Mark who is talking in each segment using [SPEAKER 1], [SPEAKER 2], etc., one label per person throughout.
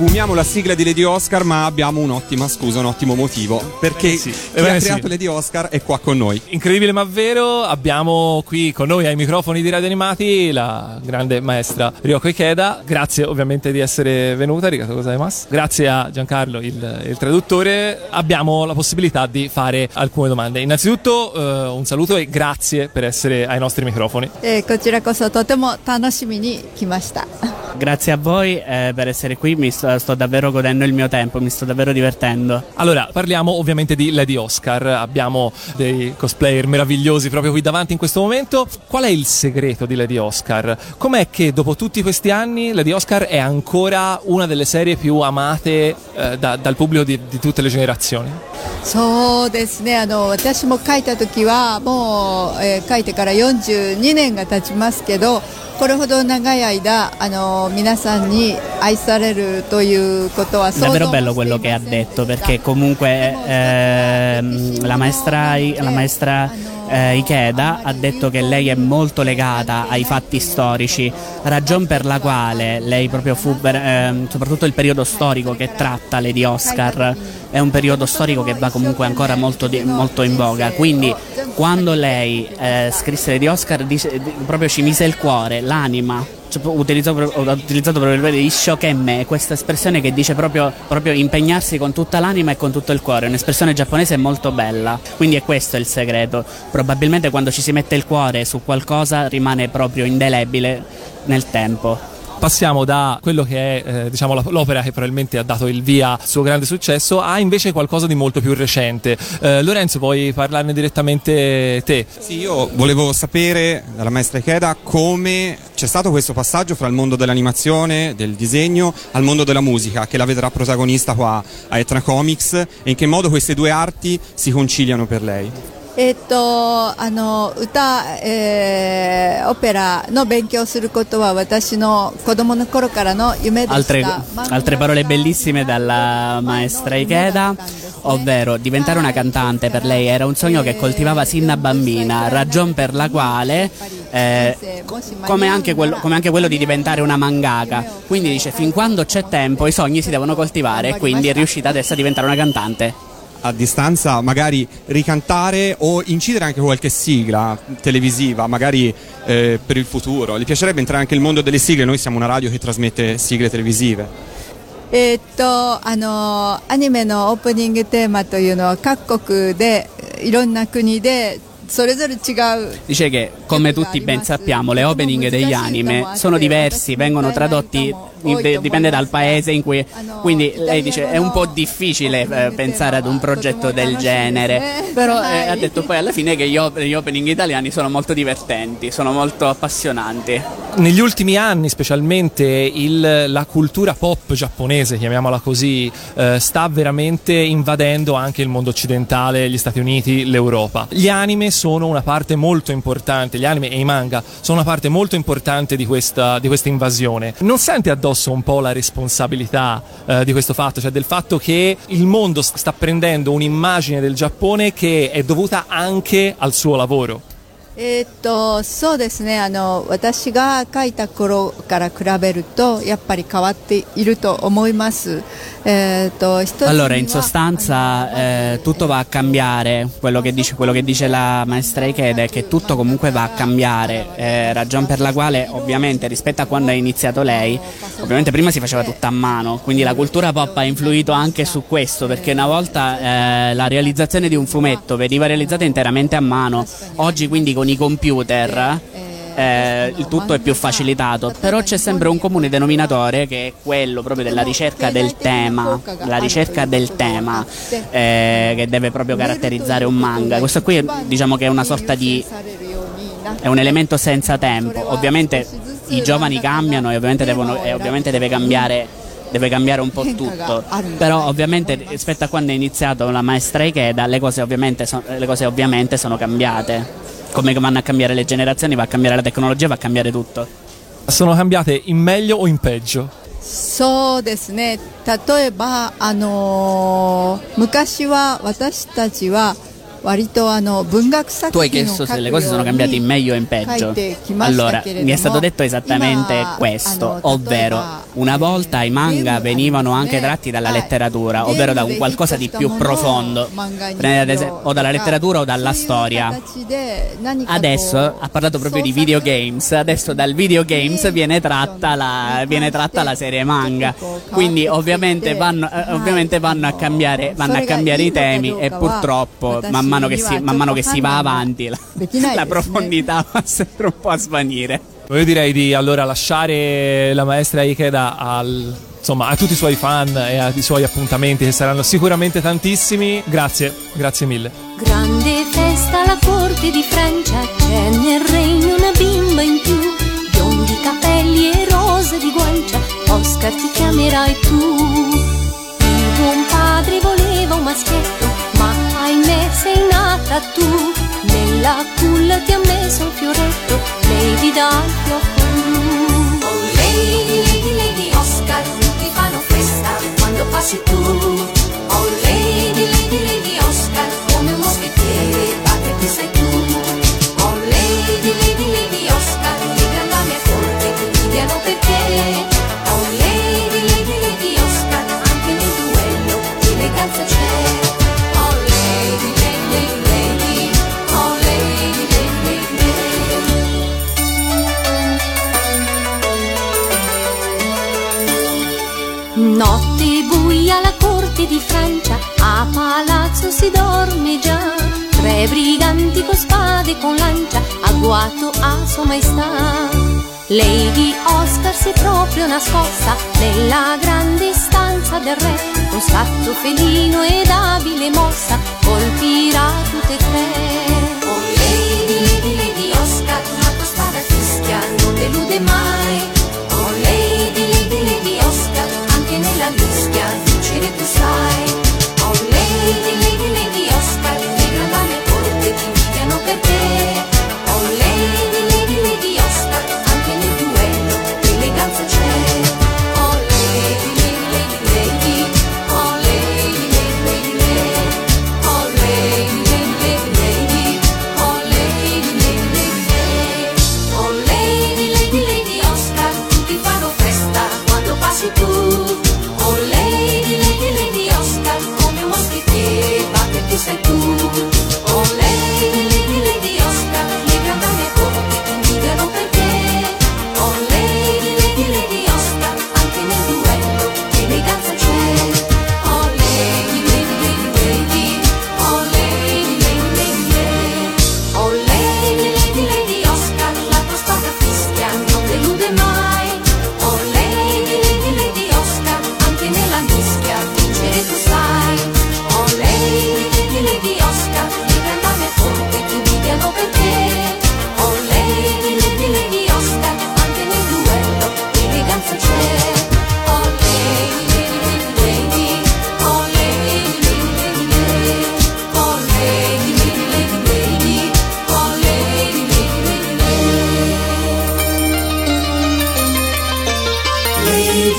[SPEAKER 1] Fumiamo la sigla di Lady Oscar, ma abbiamo un'ottima scusa, un ottimo motivo. Perché
[SPEAKER 2] Bene, sì.
[SPEAKER 1] chi
[SPEAKER 2] Ebbene
[SPEAKER 1] ha
[SPEAKER 2] sì.
[SPEAKER 1] creato Lady Oscar è qua con noi.
[SPEAKER 2] Incredibile ma vero, abbiamo qui con noi ai microfoni di Radio Animati la grande maestra Ryoko Ikeda. Grazie ovviamente di essere venuta, Ricato Gozaimasu. Grazie a Giancarlo, il, il traduttore. Abbiamo la possibilità di fare alcune domande. Innanzitutto eh, un saluto e grazie per essere ai nostri microfoni.
[SPEAKER 3] えーこちらこそとても楽しみに来ました。
[SPEAKER 4] Grazie a voi eh, per essere qui, mi sto, sto davvero godendo il mio tempo, mi sto davvero divertendo.
[SPEAKER 2] Allora, parliamo ovviamente di Lady Oscar. Abbiamo dei cosplayer meravigliosi proprio qui davanti in questo momento. Qual è il segreto di Lady Oscar? Com'è che dopo tutti questi anni Lady Oscar è ancora una delle serie più amate eh, da- dal pubblico di, di tutte le generazioni?
[SPEAKER 3] そうですねあの私も書いた時はもう、えー書いてから42年が経ちますけど これほど長い間あの皆さんに愛されるということは
[SPEAKER 4] Davvero bello quello che ha detto perché comunque ehm, la maestra, la maestra eh, Ikeda ha detto che lei è molto legata ai fatti storici, ragion per la quale lei proprio fu, ehm, soprattutto il periodo storico che tratta Lady Oscar, è un periodo storico che va comunque ancora molto, di- molto in voga, quindi quando lei eh, scrisse Lady Oscar dice- di- proprio ci mise il cuore, l'anima cioè, utilizzo ho utilizzato proprio il di shokemme, questa espressione che dice proprio, proprio impegnarsi con tutta l'anima e con tutto il cuore, un'espressione giapponese molto bella, quindi è questo il segreto, probabilmente quando ci si mette il cuore su qualcosa rimane proprio indelebile nel tempo.
[SPEAKER 2] Passiamo da quello che è eh, diciamo, l'opera che probabilmente ha dato il via al suo grande successo a invece qualcosa di molto più recente. Eh, Lorenzo, puoi parlarne direttamente te?
[SPEAKER 1] Sì, io volevo sapere dalla maestra Ikeda come c'è stato questo passaggio fra il mondo dell'animazione, del disegno, al mondo della musica, che la vedrà protagonista qua a Etna Comics, e in che modo queste due arti si conciliano per lei.
[SPEAKER 3] えっとあの歌、えーオペラの勉強することは私の子供の頃からの夢でした
[SPEAKER 4] Altre, altre parole bellissime dalla maestra Ikeda, ovvero diventare una cantante per lei era un sogno che coltivava sin da bambina, ragion per la quale, eh, come, anche quello, come anche quello di diventare una mangaka, quindi dice fin quando c'è tempo i sogni si devono coltivare e quindi è riuscita adesso a diventare una cantante.
[SPEAKER 1] A distanza magari ricantare o incidere anche qualche sigla televisiva, magari eh, per il futuro. Le piacerebbe entrare anche nel mondo delle sigle? Noi siamo una radio che trasmette sigle televisive.
[SPEAKER 3] えーっとあのアニメのオープニングテーマというのは各国でいろんな国でそれぞれ違う
[SPEAKER 4] Dice che, come tutti ben sappiamo, le opening degli anime sono diversi, vengono tradotti, in- dipende dal paese in cui... Quindi lei dice è un po' difficile eh, pensare ad un progetto del genere, però eh, ha detto poi alla fine che gli, op- gli opening italiani sono molto divertenti, sono molto appassionanti.
[SPEAKER 2] Negli ultimi anni, specialmente, il- la cultura pop giapponese, chiamiamola così, eh, sta veramente invadendo anche il mondo occidentale, gli Stati Uniti, l'Europa. Gli anime sono una parte molto importante, gli anime e i manga sono una parte molto importante di questa, di questa invasione. Non sente addosso un po' la responsabilità eh, di questo fatto, cioè del fatto che il mondo st- sta prendendo un'immagine del Giappone che è dovuta anche al suo lavoro?
[SPEAKER 3] えーっとそうですねあの私が書いた頃から比べるとやっぱり変わっていると思います。えーっと一つには
[SPEAKER 4] Allora, in sostanza, eh, tutto va a cambiare. Quello che, dice, quello che dice la maestra Ikeda è che tutto comunque va a cambiare. eh, ragion per la quale, ovviamente, rispetto a quando ha iniziato lei, ovviamente prima si faceva tutta a mano. Quindi la cultura pop ha influito anche su questo, perché una volta eh, la realizzazione di un fumetto veniva realizzata interamente a mano. Oggi, quindi, con i computer. eh, il tutto è più facilitato, però c'è sempre un comune denominatore che è quello proprio della ricerca del tema, la ricerca del tema eh, che deve proprio caratterizzare un manga. Questo qui è, diciamo che è una sorta di è un elemento senza tempo. Ovviamente i giovani cambiano e ovviamente, devono, e ovviamente deve cambiare deve cambiare un po' tutto. Però ovviamente rispetto a quando è iniziato la maestra Ikeda le cose ovviamente, son- le cose ovviamente sono cambiate. Come vanno a cambiare le generazioni, va a cambiare la tecnologia, va a cambiare tutto.
[SPEAKER 2] Sono cambiate in meglio o in peggio?
[SPEAKER 3] そうですね例えばあのー昔は私たちは
[SPEAKER 4] Tu hai chiesto se le cose sono cambiate in meglio o in peggio. Allora, mi è stato detto esattamente questo, ovvero una volta i manga venivano anche tratti dalla letteratura, ovvero da un qualcosa di più profondo, o dalla letteratura o dalla storia. Adesso ha parlato proprio di videogames, adesso dal videogames viene tratta la, viene tratta la serie manga, quindi ovviamente vanno, eh, ovviamente vanno, a, cambiare, vanno a cambiare i temi e purtroppo man mano che si, man mano che si va avanti la, la profondità va sempre un po' a svanire.
[SPEAKER 2] Io direi di allora lasciare la maestra Ikeda al, insomma, a tutti i suoi fan e ai suoi appuntamenti che saranno sicuramente tantissimi. Grazie, grazie mille.
[SPEAKER 5] Grande festa alla corte di Francia, c'è nel regno una bimba in più, biondi capelli e rose di guancia, Oscar ti chiamerai tu. Il buon padre voleva un maschietto, ma ahimè sei nata tu. Nella culla ti ha messo un fioretto, lady dal Notte buia alla corte di Francia, a palazzo si dorme già. Tre briganti con spade e con lancia, agguato a sua maestà. Lady Oscar si è proprio nascosta nella grande stanza del re, con scatto felino ed abile mossa, colpirà tutte e tre. Oh Lady, Lady, Lady Oscar, la tua spada fischia non delude mai. Oh Lady, Lady, Lady Oscar, le grandame corte ti invidiano per te.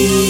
[SPEAKER 5] Lady, Lady. Lady Oscar.